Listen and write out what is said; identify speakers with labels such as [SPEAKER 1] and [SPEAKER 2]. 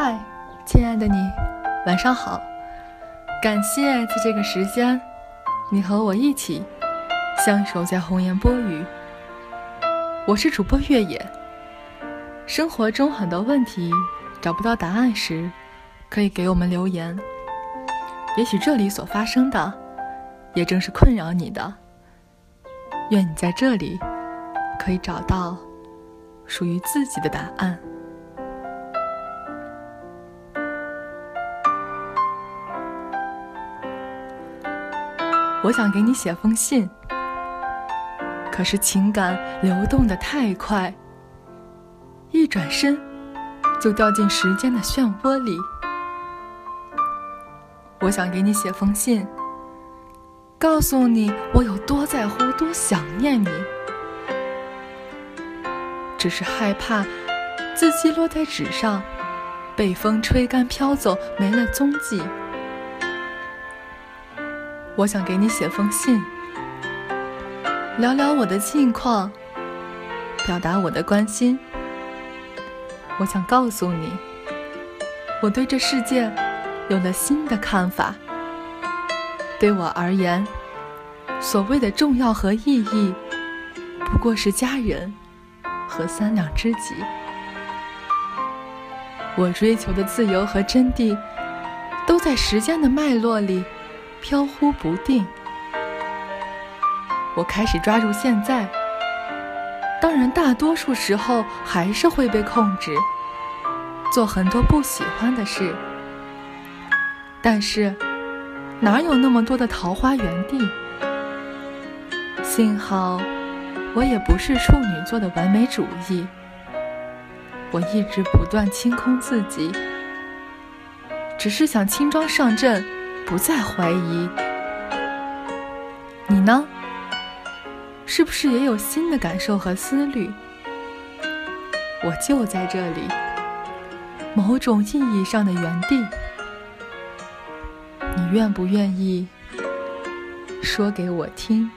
[SPEAKER 1] 嗨，亲爱的你，晚上好！感谢在这个时间，你和我一起相守在红颜波语。我是主播越野。生活中很多问题找不到答案时，可以给我们留言。也许这里所发生的，也正是困扰你的。愿你在这里可以找到属于自己的答案。我想给你写封信，可是情感流动的太快，一转身就掉进时间的漩涡里。我想给你写封信，告诉你我有多在乎、多想念你，只是害怕字迹落在纸上，被风吹干飘走，没了踪迹。我想给你写封信，聊聊我的近况，表达我的关心。我想告诉你，我对这世界有了新的看法。对我而言，所谓的重要和意义，不过是家人和三两知己。我追求的自由和真谛，都在时间的脉络里。飘忽不定，我开始抓住现在。当然，大多数时候还是会被控制，做很多不喜欢的事。但是，哪有那么多的桃花源地？幸好，我也不是处女座的完美主义。我一直不断清空自己，只是想轻装上阵。不再怀疑，你呢？是不是也有新的感受和思虑？我就在这里，某种意义上的原地。你愿不愿意说给我听？